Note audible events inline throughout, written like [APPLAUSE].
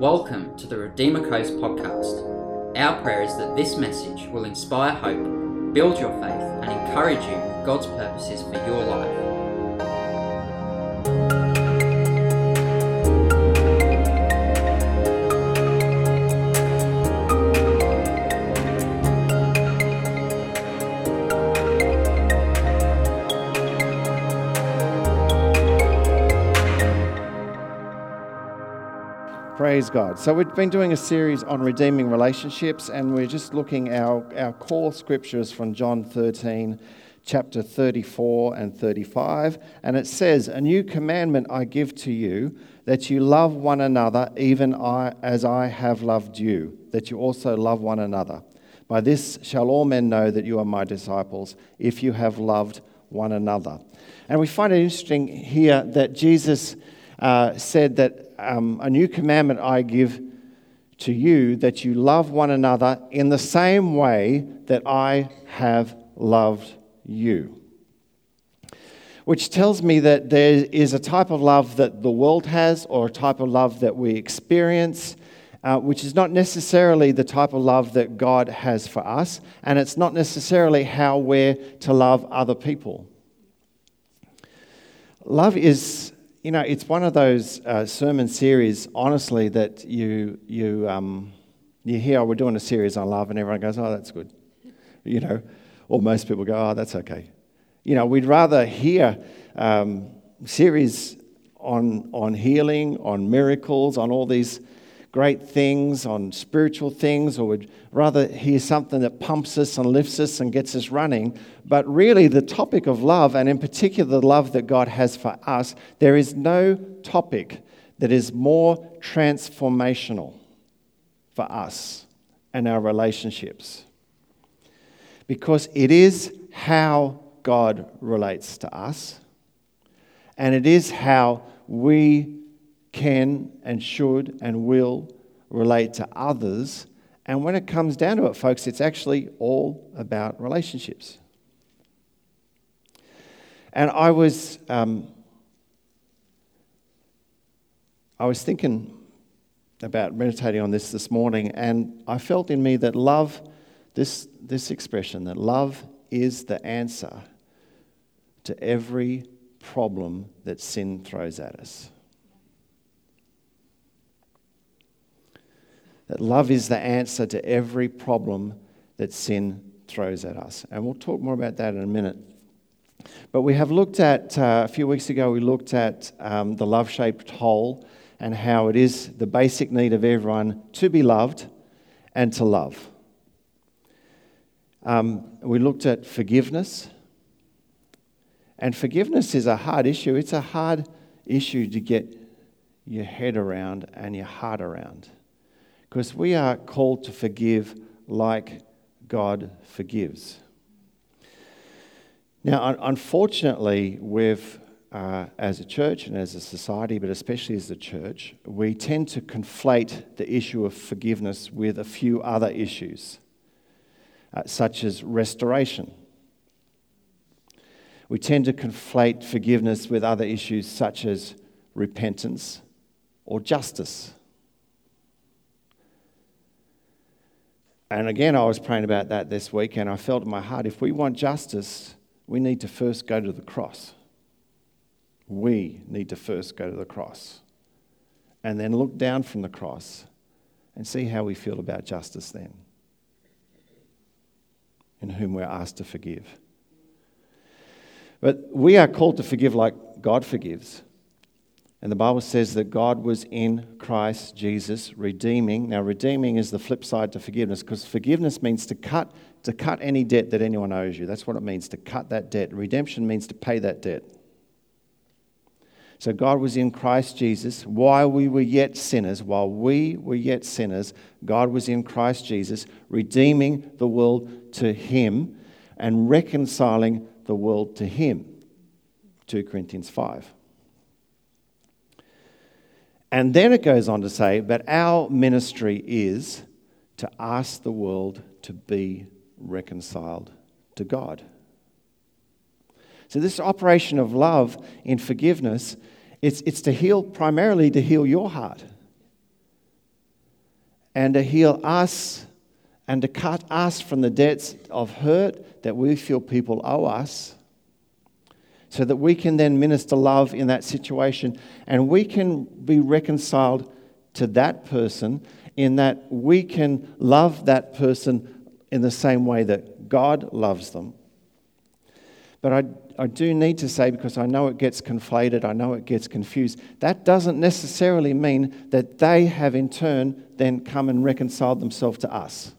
Welcome to the Redeemer Coast podcast. Our prayer is that this message will inspire hope, build your faith, and encourage you with God's purposes for your life. Praise God. So, we've been doing a series on redeeming relationships, and we're just looking our, our core scriptures from John 13, chapter 34 and 35. And it says, A new commandment I give to you, that you love one another, even I, as I have loved you, that you also love one another. By this shall all men know that you are my disciples, if you have loved one another. And we find it interesting here that Jesus uh, said that um, a new commandment I give to you that you love one another in the same way that I have loved you. Which tells me that there is a type of love that the world has, or a type of love that we experience, uh, which is not necessarily the type of love that God has for us, and it's not necessarily how we're to love other people. Love is you know, it's one of those uh, sermon series, honestly, that you, you, um, you hear, oh, we're doing a series on love, and everyone goes, oh, that's good. You know, or most people go, oh, that's okay. You know, we'd rather hear um, series on, on healing, on miracles, on all these great things, on spiritual things, or would rather hear something that pumps us and lifts us and gets us running. But really, the topic of love, and in particular the love that God has for us, there is no topic that is more transformational for us and our relationships. Because it is how God relates to us, and it is how we can and should and will relate to others. And when it comes down to it, folks, it's actually all about relationships. And I was, um, I was thinking about meditating on this this morning, and I felt in me that love, this, this expression, that love is the answer to every problem that sin throws at us. That love is the answer to every problem that sin throws at us. And we'll talk more about that in a minute. But we have looked at, uh, a few weeks ago, we looked at um, the love shaped hole and how it is the basic need of everyone to be loved and to love. Um, we looked at forgiveness. And forgiveness is a hard issue. It's a hard issue to get your head around and your heart around. Because we are called to forgive like God forgives. Now, unfortunately, we've, uh, as a church and as a society, but especially as a church, we tend to conflate the issue of forgiveness with a few other issues, uh, such as restoration. We tend to conflate forgiveness with other issues such as repentance or justice. And again, I was praying about that this week, and I felt in my heart if we want justice, we need to first go to the cross. We need to first go to the cross and then look down from the cross and see how we feel about justice then, in whom we're asked to forgive. But we are called to forgive like God forgives. And the Bible says that God was in Christ Jesus redeeming. Now, redeeming is the flip side to forgiveness because forgiveness means to cut, to cut any debt that anyone owes you. That's what it means to cut that debt. Redemption means to pay that debt. So, God was in Christ Jesus while we were yet sinners. While we were yet sinners, God was in Christ Jesus, redeeming the world to Him and reconciling the world to Him. 2 Corinthians 5. And then it goes on to say, but our ministry is to ask the world to be reconciled to God. So, this operation of love in forgiveness, it's, it's to heal, primarily to heal your heart. and to heal us and to cut us from the debts of hurt that we feel people owe us so that we can then minister love in that situation and we can be reconciled to that person in that we can love that person in the same way that God loves them. But I, I do need to say, because I know it gets conflated, I know it gets confused, that doesn't necessarily mean that they have in turn then come and reconciled themselves to us.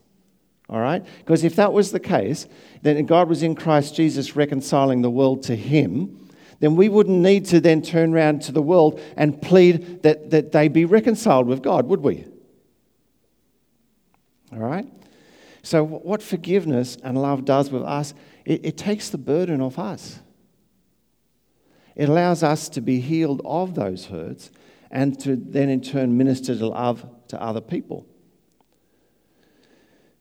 All right? Because if that was the case, then God was in Christ Jesus reconciling the world to Him, then we wouldn't need to then turn around to the world and plead that, that they be reconciled with God, would we? All right? So, what forgiveness and love does with us, it, it takes the burden off us. It allows us to be healed of those hurts and to then in turn minister to love to other people.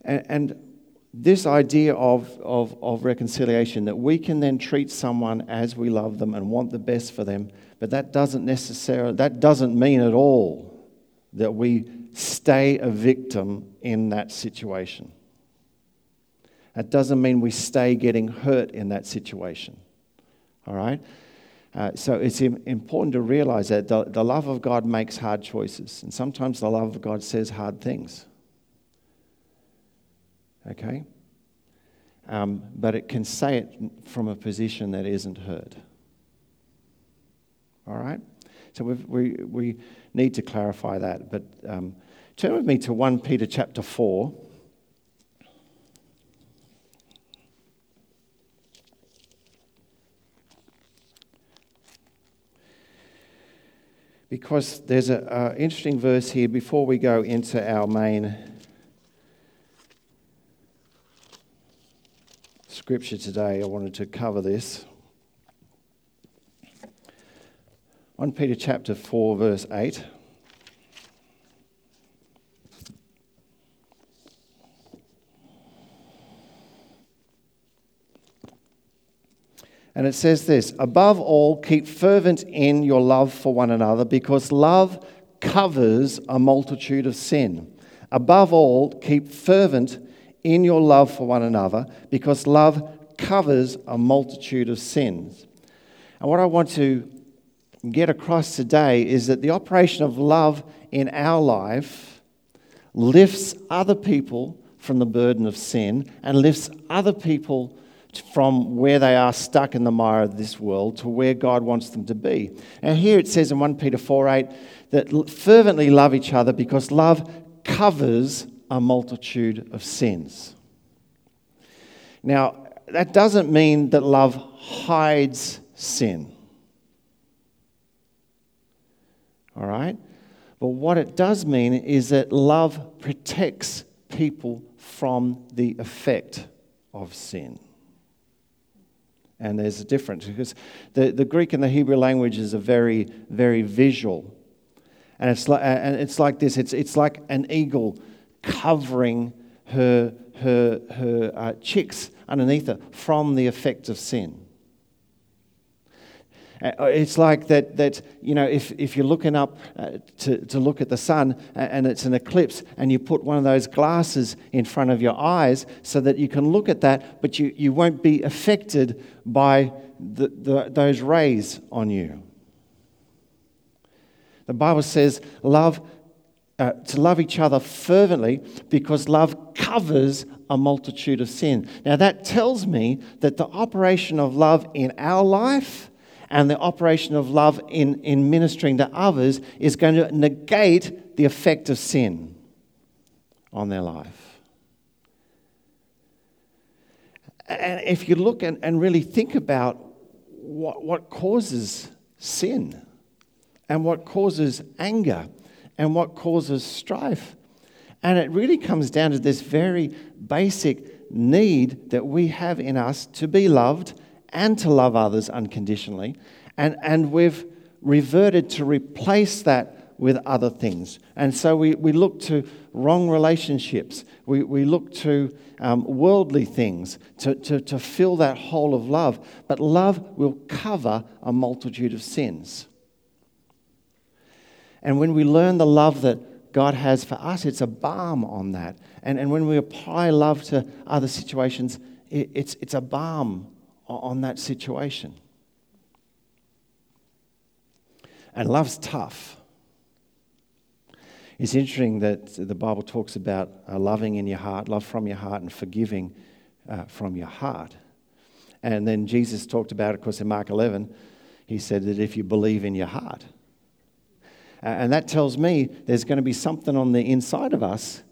And, and this idea of, of, of reconciliation, that we can then treat someone as we love them and want the best for them, but that doesn't necessarily, that doesn't mean at all that we stay a victim in that situation. That doesn't mean we stay getting hurt in that situation. All right? Uh, so it's important to realize that the, the love of God makes hard choices, and sometimes the love of God says hard things. Okay? Um, but it can say it from a position that isn't hurt. All right? So we we, need to clarify that. But um, turn with me to 1 Peter chapter 4. Because there's an interesting verse here before we go into our main scripture today. I wanted to cover this. 1 Peter chapter 4 verse 8. And it says this Above all, keep fervent in your love for one another, because love covers a multitude of sin. Above all, keep fervent in your love for one another, because love covers a multitude of sins. And what I want to get across today is that the operation of love in our life lifts other people from the burden of sin and lifts other people from where they are stuck in the mire of this world to where God wants them to be. And here it says in 1 Peter 4 8 that fervently love each other because love covers a multitude of sins. Now, that doesn't mean that love hides sin. All right? But what it does mean is that love protects people from the effect of sin. And there's a difference because the, the Greek and the Hebrew languages are very, very visual. And it's like, and it's like this it's, it's like an eagle covering her, her, her uh, chicks underneath her from the effect of sin. Uh, it's like that, that you know, if, if you're looking up uh, to, to look at the sun and it's an eclipse and you put one of those glasses in front of your eyes so that you can look at that, but you, you won't be affected by the, the, those rays on you. The Bible says, love, uh, to love each other fervently because love covers a multitude of sin. Now, that tells me that the operation of love in our life and the operation of love in, in ministering to others is going to negate the effect of sin on their life. And if you look and, and really think about what, what causes sin and what causes anger and what causes strife, and it really comes down to this very basic need that we have in us to be loved and to love others unconditionally. And, and we've reverted to replace that with other things. And so we, we look to wrong relationships, we, we look to um, worldly things to, to, to fill that hole of love. But love will cover a multitude of sins. And when we learn the love that God has for us, it's a balm on that. And, and when we apply love to other situations, it, it's, it's a balm on that situation. And love's tough. It's interesting that the Bible talks about uh, loving in your heart, love from your heart, and forgiving uh, from your heart. And then Jesus talked about, of course, in Mark 11, he said that if you believe in your heart. And that tells me there's going to be something on the inside of us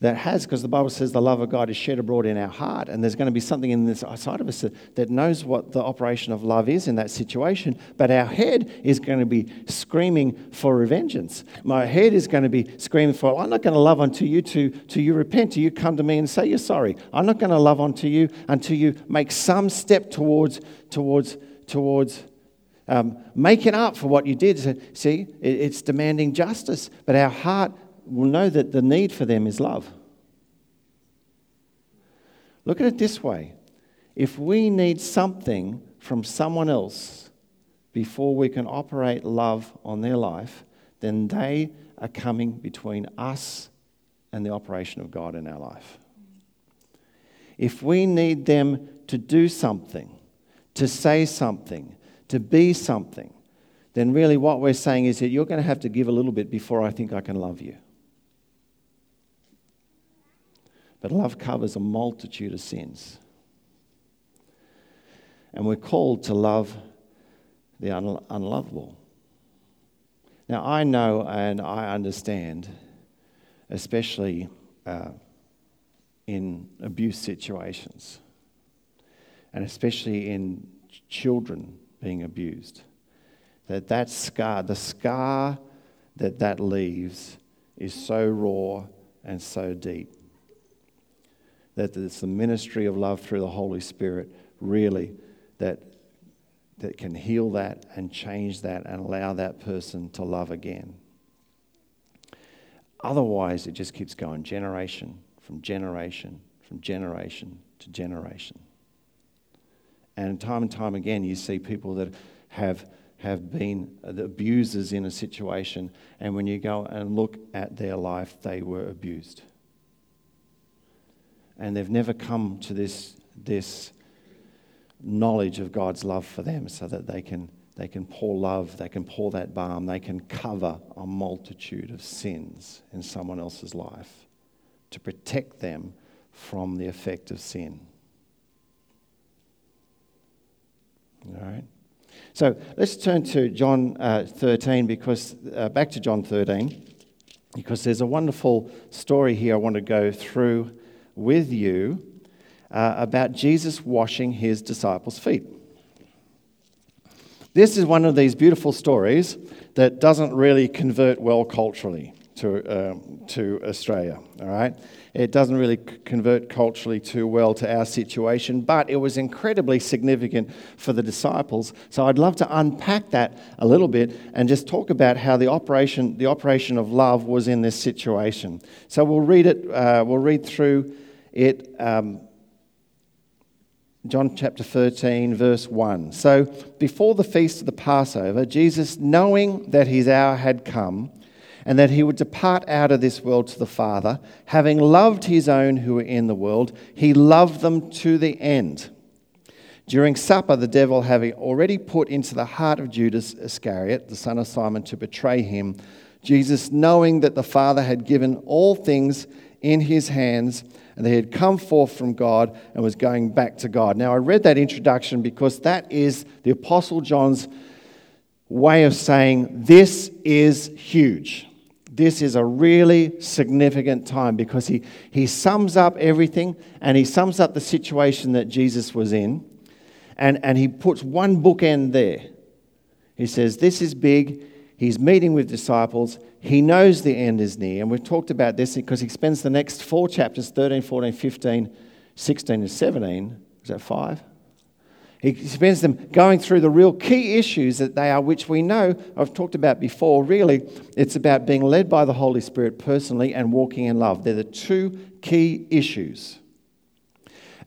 that has, because the Bible says the love of God is shed abroad in our heart, and there's going to be something in this side of us that, that knows what the operation of love is in that situation, but our head is going to be screaming for revengeance. My head is going to be screaming for, I'm not going to love until you to, to you repent, till you come to me and say you're sorry. I'm not going to love unto you until you make some step towards, towards, towards um, making up for what you did. See, it's demanding justice, but our heart will know that the need for them is love. Look at it this way if we need something from someone else before we can operate love on their life, then they are coming between us and the operation of God in our life. If we need them to do something, to say something, to be something, then really what we're saying is that you're going to have to give a little bit before I think I can love you. But love covers a multitude of sins. And we're called to love the un- unlovable. Now, I know and I understand, especially uh, in abuse situations, and especially in children being abused, that that scar, the scar that that leaves, is so raw and so deep that it's the ministry of love through the Holy Spirit really that, that can heal that and change that and allow that person to love again. Otherwise, it just keeps going generation from generation from generation to generation. And time and time again, you see people that have, have been the abusers in a situation, and when you go and look at their life, they were abused and they've never come to this, this knowledge of God's love for them so that they can, they can pour love, they can pour that balm, they can cover a multitude of sins in someone else's life to protect them from the effect of sin. All right? So let's turn to John uh, 13 because, uh, back to John 13, because there's a wonderful story here I want to go through with you uh, about Jesus washing his disciples' feet. This is one of these beautiful stories that doesn't really convert well culturally to, um, to Australia, all right? It doesn't really convert culturally too well to our situation, but it was incredibly significant for the disciples. So I'd love to unpack that a little bit and just talk about how the operation, the operation of love was in this situation. So we'll read it, uh, we'll read through it. Um, John chapter 13, verse 1. So, before the feast of the Passover, Jesus, knowing that his hour had come and that he would depart out of this world to the Father, having loved his own who were in the world, he loved them to the end. During supper, the devil, having already put into the heart of Judas Iscariot, the son of Simon, to betray him, Jesus, knowing that the Father had given all things in his hands, and that he had come forth from God and was going back to God. Now, I read that introduction because that is the Apostle John's way of saying this is huge. This is a really significant time because he, he sums up everything and he sums up the situation that Jesus was in and, and he puts one bookend there. He says, This is big. He's meeting with disciples. He knows the end is near. And we've talked about this because he spends the next four chapters 13, 14, 15, 16, and 17. Is that five? He spends them going through the real key issues that they are, which we know I've talked about before. Really, it's about being led by the Holy Spirit personally and walking in love. They're the two key issues.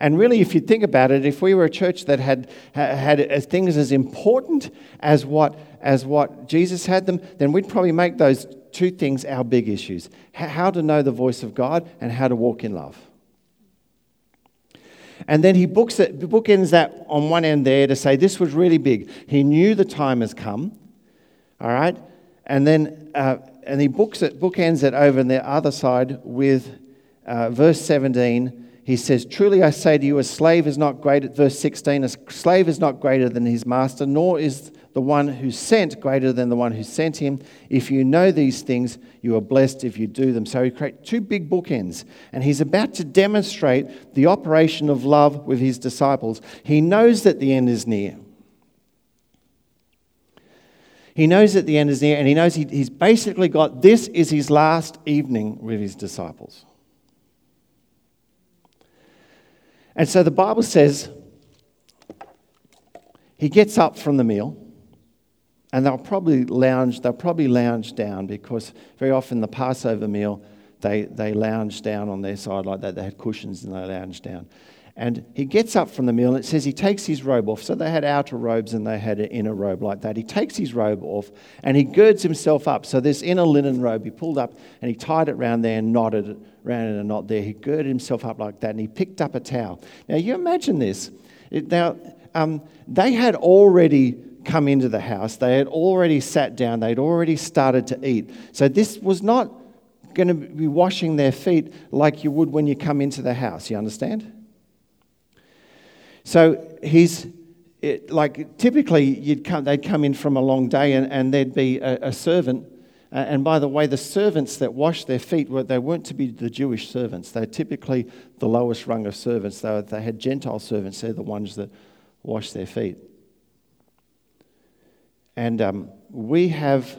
And really, if you think about it, if we were a church that had, had uh, things as important as what as what Jesus had them, then we'd probably make those two things our big issues how to know the voice of God and how to walk in love. And then he books it, bookends that on one end there to say this was really big. He knew the time has come, all right? And then uh, and he books it, bookends it over on the other side with uh, verse 17. He says, Truly I say to you, a slave is not greater, verse 16, a slave is not greater than his master, nor is the one who sent greater than the one who sent him. If you know these things, you are blessed if you do them. So he creates two big bookends, and he's about to demonstrate the operation of love with his disciples. He knows that the end is near. He knows that the end is near, and he knows he, he's basically got this is his last evening with his disciples. And so the Bible says he gets up from the meal, and they'll probably lounge, they'll probably lounge down because very often the Passover meal, they, they lounge down on their side like that. They had cushions and they lounge down. And he gets up from the meal, and it says he takes his robe off. So they had outer robes and they had an inner robe like that. He takes his robe off and he girds himself up. So this inner linen robe he pulled up and he tied it round there and knotted it around in a knot there. He girded himself up like that and he picked up a towel. Now you imagine this. It, now, um, they had already come into the house, they had already sat down, they'd already started to eat. So this was not going to be washing their feet like you would when you come into the house. You understand? So he's it, like typically you'd come, they'd come in from a long day and, and there'd be a, a servant. And by the way, the servants that washed their feet were they weren't to be the Jewish servants. They're typically the lowest rung of servants. They, were, they had Gentile servants. They're the ones that wash their feet. And um, we have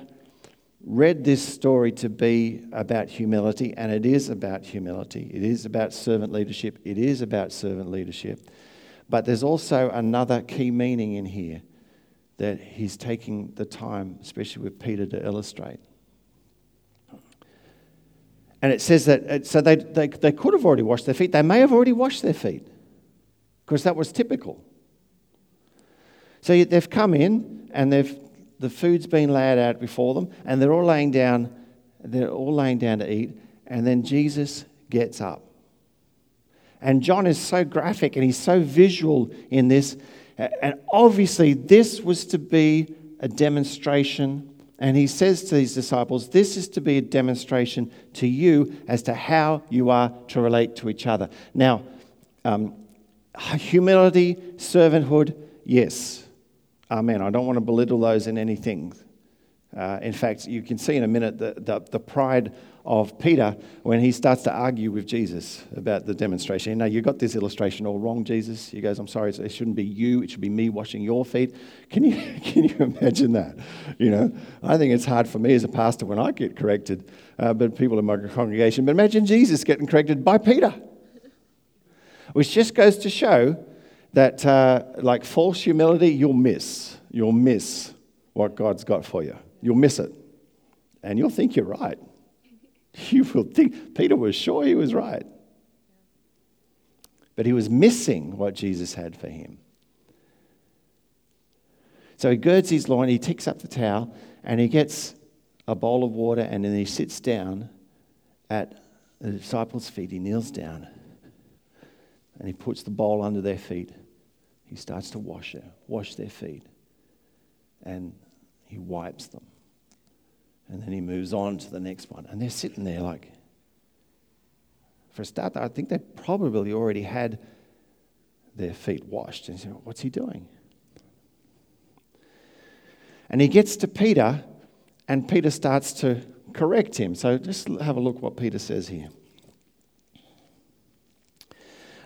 read this story to be about humility, and it is about humility. It is about servant leadership. It is about servant leadership. But there's also another key meaning in here that he's taking the time, especially with Peter, to illustrate. And it says that, so they, they, they could have already washed their feet. They may have already washed their feet because that was typical. So they've come in and they've, the food's been laid out before them and they're all laying down, they're all laying down to eat. And then Jesus gets up. And John is so graphic and he's so visual in this. And obviously, this was to be a demonstration. And he says to these disciples, This is to be a demonstration to you as to how you are to relate to each other. Now, um, humility, servanthood, yes. Amen. I don't want to belittle those in anything. Uh, in fact, you can see in a minute the, the, the pride of Peter when he starts to argue with Jesus about the demonstration. You know, you got this illustration all wrong, Jesus. He goes, I'm sorry, it shouldn't be you, it should be me washing your feet. Can you, [LAUGHS] can you imagine that? You know, I think it's hard for me as a pastor when I get corrected, uh, but people in my congregation. But imagine Jesus getting corrected by Peter, which just goes to show that, uh, like false humility, you'll miss. You'll miss what God's got for you. You'll miss it. And you'll think you're right. [LAUGHS] You will think Peter was sure he was right. But he was missing what Jesus had for him. So he girds his loin, he takes up the towel, and he gets a bowl of water, and then he sits down at the disciples' feet. He kneels down, and he puts the bowl under their feet. He starts to wash it, wash their feet, and he wipes them. And then he moves on to the next one. And they're sitting there like, for a start, I think they probably already had their feet washed. And he said, What's he doing? And he gets to Peter, and Peter starts to correct him. So just have a look what Peter says here.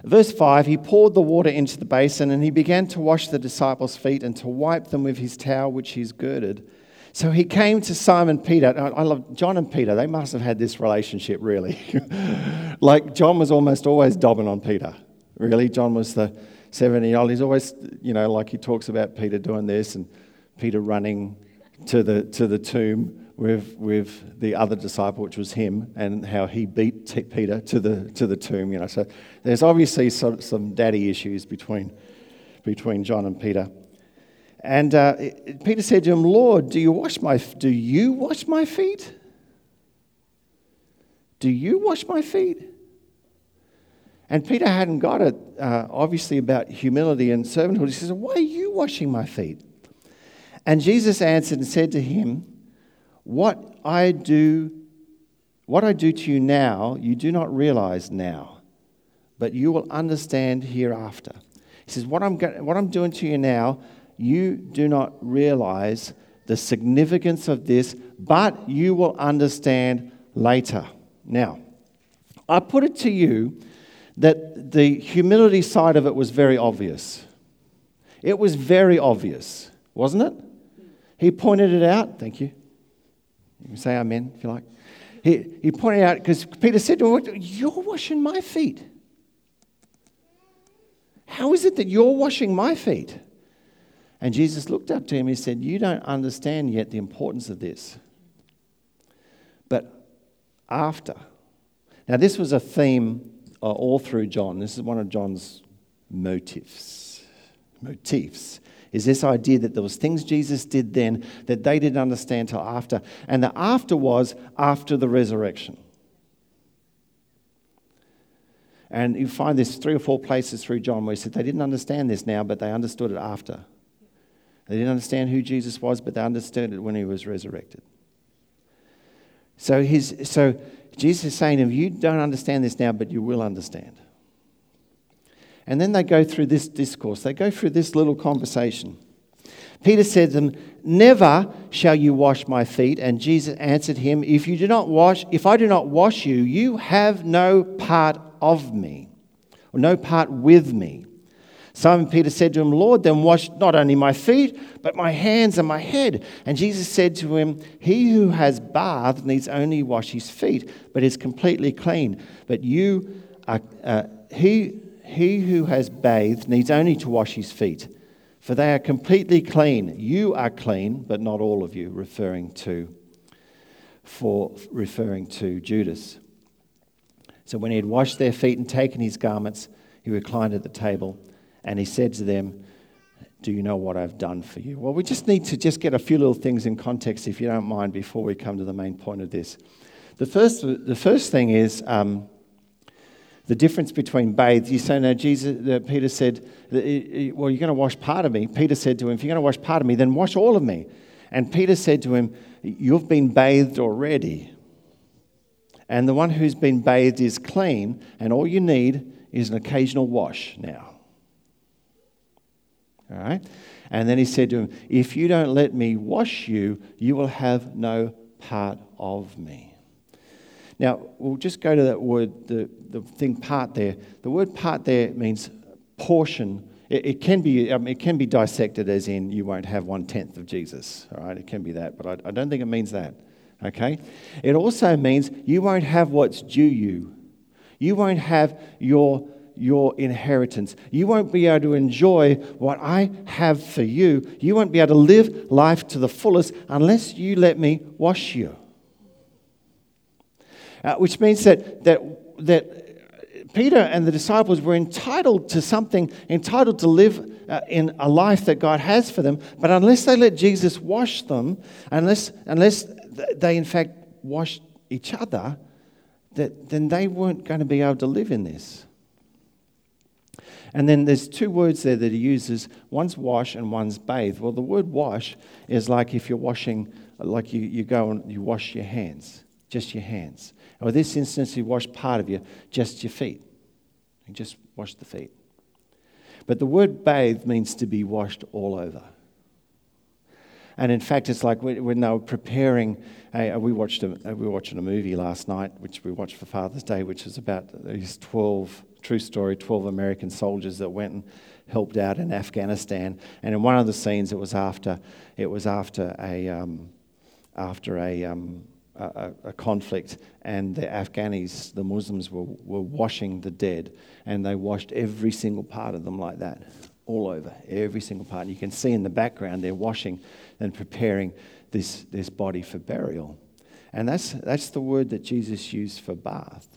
Verse 5 He poured the water into the basin, and he began to wash the disciples' feet and to wipe them with his towel which he's girded. So he came to Simon Peter. I love John and Peter. They must have had this relationship, really. [LAUGHS] like John was almost always dobbing on Peter. Really, John was the 70 year old. He's always, you know, like he talks about Peter doing this and Peter running to the, to the tomb with, with the other disciple, which was him, and how he beat Peter to the, to the tomb. You know, so there's obviously some, some daddy issues between, between John and Peter. And uh, Peter said to him, Lord, do you wash my, do you wash my feet? Do you wash my feet? And Peter hadn't got it, uh, obviously, about humility and servanthood. He says, Why are you washing my feet? And Jesus answered and said to him, What I do, what I do to you now, you do not realize now, but you will understand hereafter. He says, What I'm, what I'm doing to you now, you do not realize the significance of this, but you will understand later. Now, I put it to you that the humility side of it was very obvious. It was very obvious, wasn't it? He pointed it out. Thank you. You can say amen if you like. He, he pointed out because Peter said to him, You're washing my feet. How is it that you're washing my feet? And Jesus looked up to him and he said, You don't understand yet the importance of this. But after. Now, this was a theme uh, all through John. This is one of John's motifs. Motifs is this idea that there was things Jesus did then that they didn't understand till after, and the after was after the resurrection. And you find this three or four places through John where he said they didn't understand this now, but they understood it after. They didn't understand who Jesus was, but they understood it when he was resurrected. So, his, so Jesus is saying, if you don't understand this now, but you will understand. And then they go through this discourse, they go through this little conversation. Peter said to them, Never shall you wash my feet. And Jesus answered him, If you do not wash, if I do not wash you, you have no part of me, or no part with me. Simon Peter said to him, Lord, then wash not only my feet, but my hands and my head. And Jesus said to him, He who has bathed needs only wash his feet, but is completely clean. But you are, uh, he, he who has bathed needs only to wash his feet, for they are completely clean. You are clean, but not all of you, referring to for referring to Judas. So when he had washed their feet and taken his garments, he reclined at the table and he said to them, Do you know what I've done for you? Well, we just need to just get a few little things in context, if you don't mind, before we come to the main point of this. The first, the first thing is um, the difference between bathed. You say, now, Jesus, uh, Peter said, Well, you're going to wash part of me. Peter said to him, If you're going to wash part of me, then wash all of me. And Peter said to him, You've been bathed already. And the one who's been bathed is clean, and all you need is an occasional wash now. All right? And then he said to him, If you don't let me wash you, you will have no part of me. Now, we'll just go to that word, the, the thing part there. The word part there means portion. It, it can be, um, it can be dissected as in you won't have one tenth of Jesus. All right? It can be that, but I, I don't think it means that. Okay? It also means you won't have what's due you. You won't have your your inheritance. You won't be able to enjoy what I have for you. You won't be able to live life to the fullest unless you let me wash you. Uh, which means that, that, that Peter and the disciples were entitled to something, entitled to live uh, in a life that God has for them. But unless they let Jesus wash them, unless, unless they in fact washed each other, that, then they weren't going to be able to live in this. And then there's two words there that he uses one's wash and one's bathe. Well, the word wash is like if you're washing, like you, you go and you wash your hands, just your hands. Or this instance, he washed part of you, just your feet. You just washed the feet. But the word bathe means to be washed all over. And in fact, it's like when they were preparing. We watched a, we watched a movie last night, which we watched for Father's Day, which is about these twelve true story 12 American soldiers that went and helped out in Afghanistan. And in one of the scenes, it was after, it was after a, um, after a, um, a, a, conflict, and the Afghanis, the Muslims, were, were washing the dead, and they washed every single part of them like that, all over, every single part. And you can see in the background they're washing and preparing this, this body for burial. And that's, that's the word that Jesus used for bath.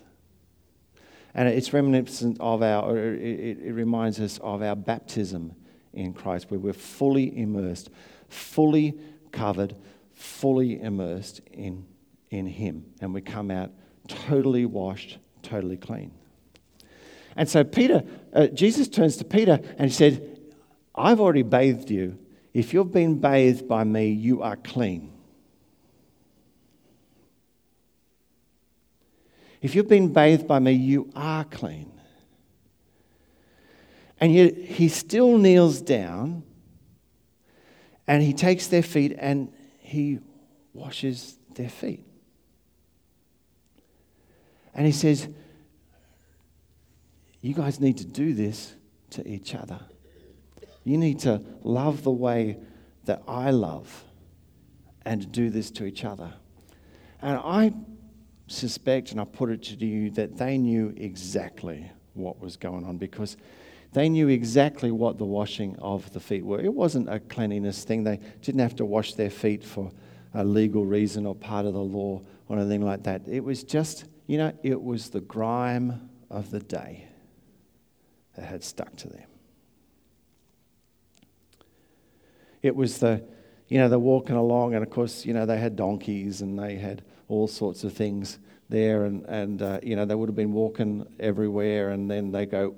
And it's reminiscent of our, it, it reminds us of our baptism in Christ, where we're fully immersed, fully covered, fully immersed in, in Him. And we come out totally washed, totally clean. And so Peter, uh, Jesus turns to Peter and he said, I've already bathed you. If you've been bathed by me, you are clean. If you've been bathed by me, you are clean. And yet he still kneels down and he takes their feet and he washes their feet. And he says, You guys need to do this to each other. You need to love the way that I love and do this to each other. And I suspect, and I put it to you, that they knew exactly what was going on because they knew exactly what the washing of the feet were. It wasn't a cleanliness thing. They didn't have to wash their feet for a legal reason or part of the law or anything like that. It was just, you know, it was the grime of the day that had stuck to them. It was the, you know, they're walking along, and of course, you know, they had donkeys and they had all sorts of things there, and, and uh, you know, they would have been walking everywhere, and then they go,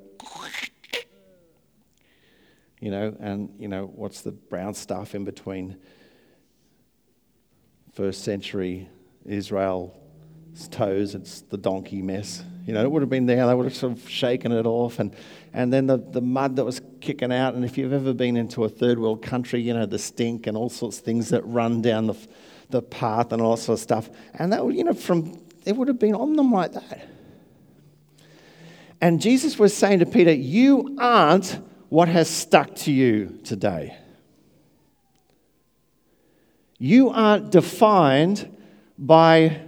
you know, and, you know, what's the brown stuff in between first century Israel's toes? It's the donkey mess. You know, it would have been there, they would have sort of shaken it off, and, and then the, the mud that was kicking out. And if you've ever been into a third world country, you know, the stink and all sorts of things that run down the, the path and all sorts of stuff. And that would, you know, from, it would have been on them like that. And Jesus was saying to Peter, You aren't what has stuck to you today. You aren't defined by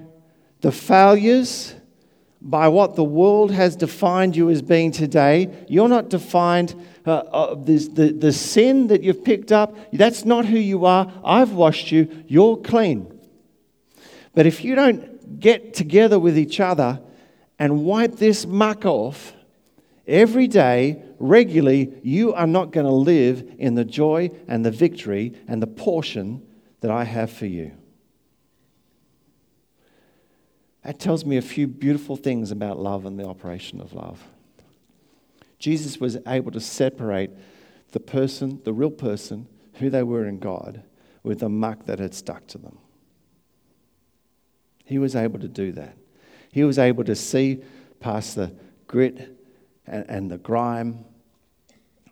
the failures, by what the world has defined you as being today. You're not defined uh, uh, the, the, the sin that you've picked up. That's not who you are. I've washed you. You're clean. But if you don't get together with each other and wipe this muck off every day, regularly, you are not going to live in the joy and the victory and the portion that I have for you. That tells me a few beautiful things about love and the operation of love. Jesus was able to separate the person, the real person, who they were in God, with the muck that had stuck to them. He was able to do that. He was able to see past the grit and, and the grime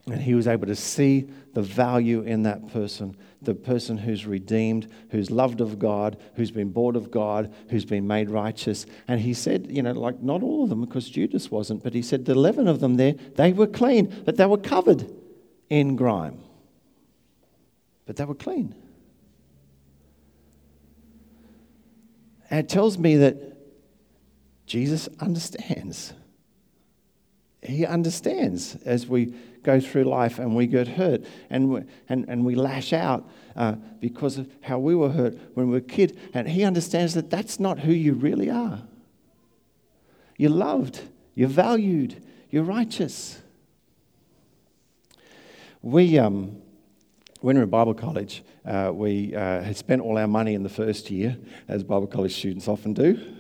and he was able to see the value in that person, the person who's redeemed, who's loved of God, who's been bought of God, who's been made righteous. And he said, you know, like not all of them, because Judas wasn't, but he said the 11 of them there, they were clean, but they were covered in grime. But they were clean. And it tells me that Jesus understands. He understands as we go through life and we get hurt and we, and, and we lash out uh, because of how we were hurt when we were a kid. And he understands that that's not who you really are. You're loved, you're valued, you're righteous. We, um, when we were in Bible college, uh, we uh, had spent all our money in the first year, as Bible college students often do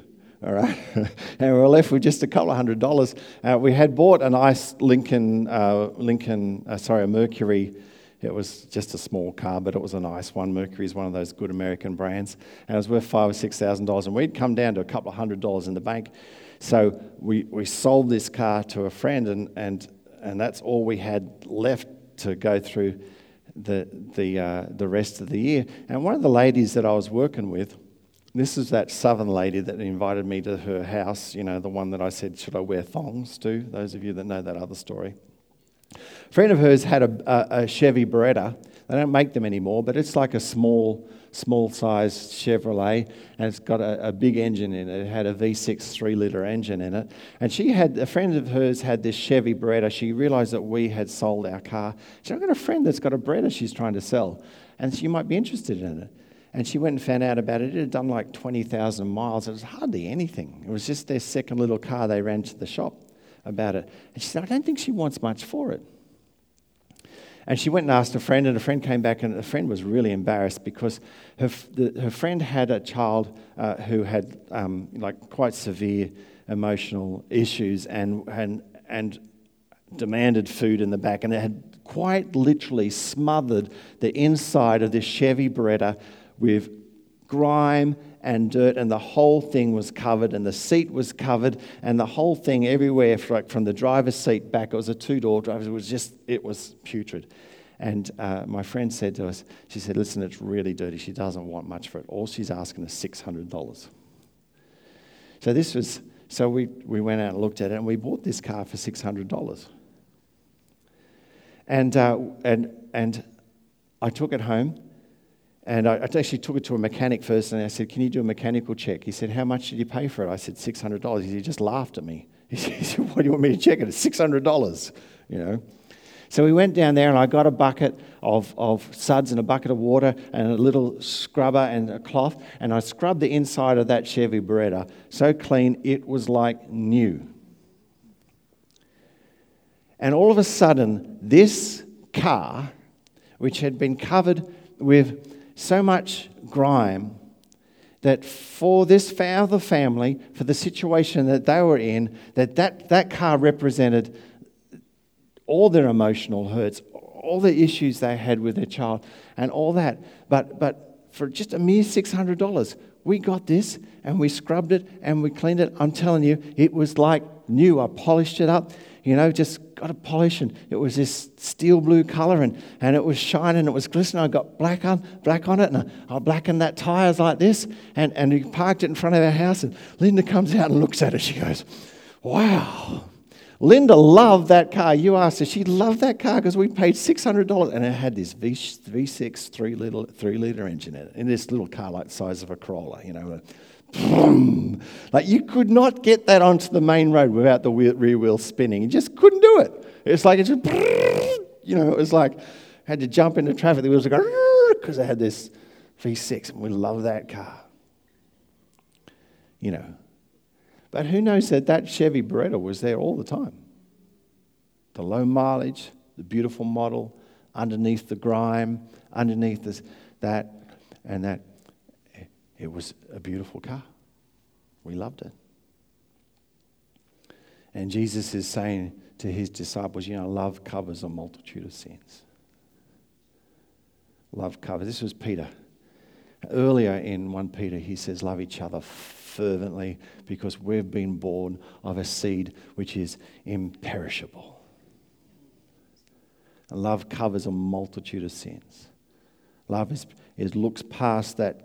all right? [LAUGHS] and we were left with just a couple of hundred dollars. Uh, we had bought a nice Lincoln, uh, Lincoln, uh, sorry, a Mercury. It was just a small car, but it was a nice one. Mercury is one of those good American brands, and it was worth five or six thousand dollars. And we'd come down to a couple of hundred dollars in the bank, so we, we sold this car to a friend, and, and, and that's all we had left to go through the, the, uh, the rest of the year. And one of the ladies that I was working with, this is that southern lady that invited me to her house, you know, the one that I said, Should I wear thongs to? Those of you that know that other story. A friend of hers had a, a, a Chevy Beretta. They don't make them anymore, but it's like a small, small sized Chevrolet, and it's got a, a, big engine in it. It had a V6 three litre engine in it. And she had, a friend of hers had this Chevy Beretta. She realised that we had sold our car. She said, I've got a friend that's got a Beretta she's trying to sell, and she might be interested in it. And she went and found out about it. It had done like 20,000 miles. It was hardly anything. It was just their second little car. They ran to the shop about it. And she said, I don't think she wants much for it. And she went and asked a friend, and a friend came back, and a friend was really embarrassed because her, the, her friend had a child uh, who had um, like quite severe emotional issues and, and, and demanded food in the back, and it had quite literally smothered the inside of this Chevy Beretta with grime and dirt, and the whole thing was covered, and the seat was covered, and the whole thing everywhere, from the driver's seat back, it was a two door driver, it was just, it was putrid. And uh, my friend said to us, she said, Listen, it's really dirty. She doesn't want much for it. All she's asking is $600. So this was, so we, we went out and looked at it, and we bought this car for $600. And, uh, and, and I took it home, and I, actually took it to a mechanic first, and I said, Can you do a mechanical check? He said, How much did you pay for it? I said, $600. He just laughed at me. [LAUGHS] He said, What do you want me to check it? It's $600, you know. So we went down there and I got a bucket of, of suds and a bucket of water and a little scrubber and a cloth, and I scrubbed the inside of that Chevy Beretta so clean it was like new. And all of a sudden, this car, which had been covered with so much grime that for this father family, for the situation that they were in, that that, that car represented all their emotional hurts, all the issues they had with their child, and all that. But, but for just a mere $600, we got this and we scrubbed it and we cleaned it. I'm telling you, it was like new. I polished it up you know, just got a polish and it was this steel blue color and, and it was shining, it was glistening. I got black on, black on it and I, I blackened that tires like this and, and we parked it in front of our house and Linda comes out and looks at it. She goes, wow. Linda loved that car. You asked her, she loved that car because we paid $600 and it had this v, V6 three liter, three liter engine in it, in this little car like the size of a Corolla, you know, [CLEARS THROAT] like you could not get that onto the main road without the rear wheel spinning. You just couldn't do it. It's like it just, [CLEARS THROAT] you know, it was like I had to jump into traffic. The wheels would go because I had this V6, and we love that car. You know, but who knows that that Chevy Beretta was there all the time? The low mileage, the beautiful model, underneath the grime, underneath this, that, and that it was a beautiful car. We loved it. And Jesus is saying to his disciples, you know, love covers a multitude of sins. Love covers. This was Peter. Earlier in 1 Peter, he says, Love each other fervently because we've been born of a seed which is imperishable. And love covers a multitude of sins. Love is, is looks past that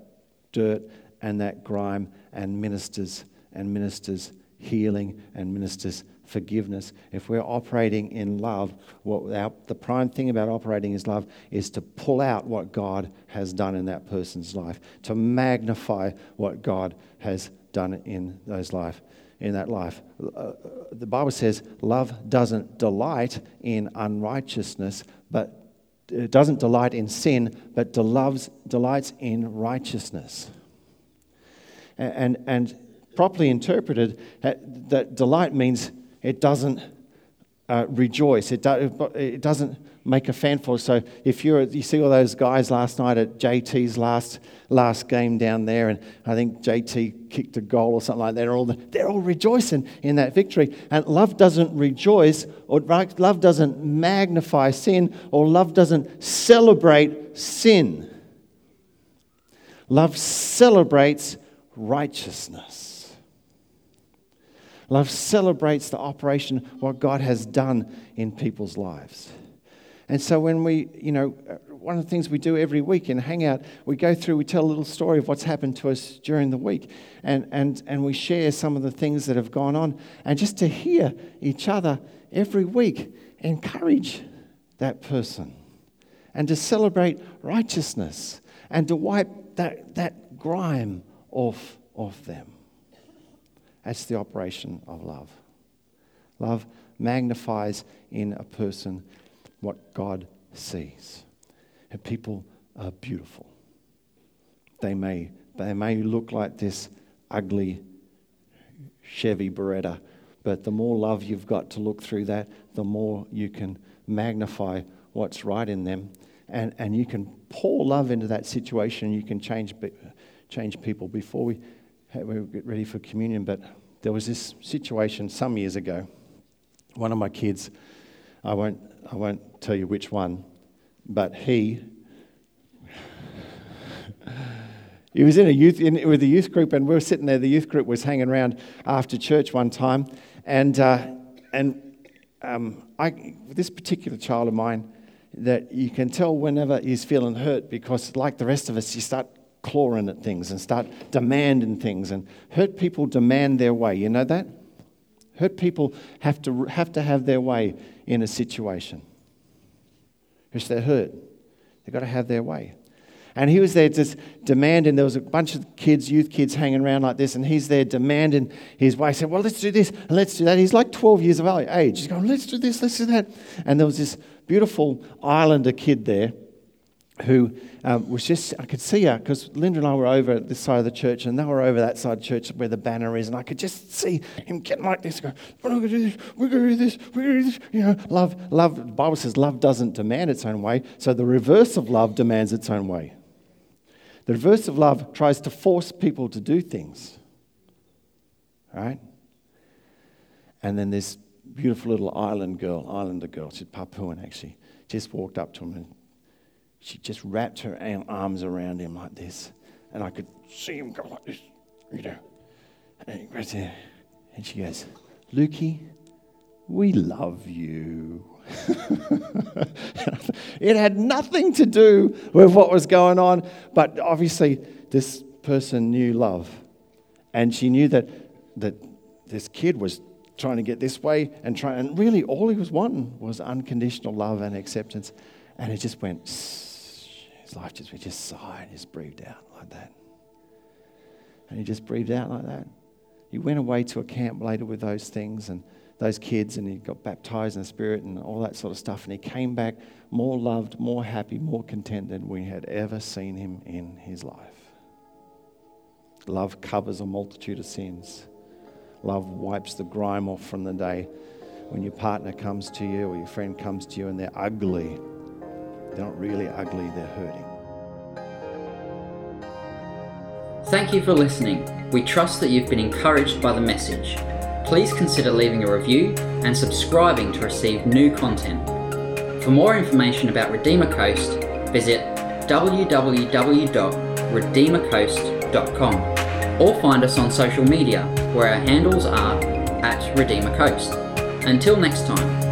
dirt and that grime and ministers and ministers healing and ministers forgiveness. If we're operating in love, what our, the prime thing about operating is love is to pull out what God has done in that person's life, to magnify what God has done in those life, in that life. Uh, the Bible says love doesn't delight in unrighteousness, but doesn't delight in sin, but delights, delights in righteousness. And, and, properly interpreted, that delight means it doesn't uh, rejoice, it, do, it doesn't make a fanful. So if you're, you see all those guys last night at JT's last, last game down there, and I think JT kicked a goal or something like that, they're all, they're all rejoicing in that victory. And love doesn't rejoice, or love doesn't magnify sin, or love doesn't celebrate sin. Love celebrates righteousness. Love celebrates the operation, what God has done in people's lives. And so when we, you know, one of the things we do every week in Hangout, we go through, we tell a little story of what's happened to us during the week, and, and, and we share some of the things that have gone on. And just to hear each other every week encourage that person and to celebrate righteousness and to wipe that, that grime off, of them. That's the operation of love. Love magnifies in a person what God sees. People are beautiful. They may, they may look like this ugly Chevy Beretta, but the more love you've got to look through that, the more you can magnify what's right in them. And, and you can pour love into that situation. You can change, change people. Before we, we get ready for communion, but there was this situation some years ago. One of my kids, I won't, I won't tell you which one, but he he was in a youth in, with a youth group, and we were sitting there. The youth group was hanging around after church one time, and uh, and um, I, this particular child of mine, that you can tell whenever he's feeling hurt because, like the rest of us, you start clawing at things and start demanding things, and hurt people demand their way. You know that? Hurt people have to have to have their way in a situation. Because they're hurt, they've got to have their way. And he was there just demanding. There was a bunch of kids, youth kids, hanging around like this, and he's there demanding his way. He said, Well, let's do this and let's do that. He's like 12 years of age. He's going, Let's do this, let's do that. And there was this beautiful Islander kid there who um, was just, I could see her because Linda and I were over at this side of the church and they were over that side of the church where the banner is. And I could just see him getting like this, going, we're going to do this, we're going to do this, we're going to do this. You know, love, love, the Bible says love doesn't demand its own way. So the reverse of love demands its own way. The reverse of love tries to force people to do things. Right? And then this beautiful little island girl, islander girl, she's Papuan actually, just walked up to him and she just wrapped her arms around him like this. And I could see him go like this, you know. And, right there. and she goes, Lukey, we love you. [LAUGHS] it had nothing to do with what was going on, but obviously this person knew love. And she knew that, that this kid was trying to get this way and trying, and really all he was wanting was unconditional love and acceptance. And it just went, his life just, we just sighed, just breathed out like that. And he just breathed out like that. He went away to a camp later with those things and those kids and he got baptized in the Spirit and all that sort of stuff. And he came back more loved, more happy, more content than we had ever seen him in his life. Love covers a multitude of sins. Love wipes the grime off from the day when your partner comes to you or your friend comes to you and they're ugly. They're not really ugly, they're hurting. Thank you for listening. We trust that you've been encouraged by the message please consider leaving a review and subscribing to receive new content. For more information about Redeemer Coast, visit www.redeemercoast.com or find us on social media where our handles are at Redeemer Coast. Until next time,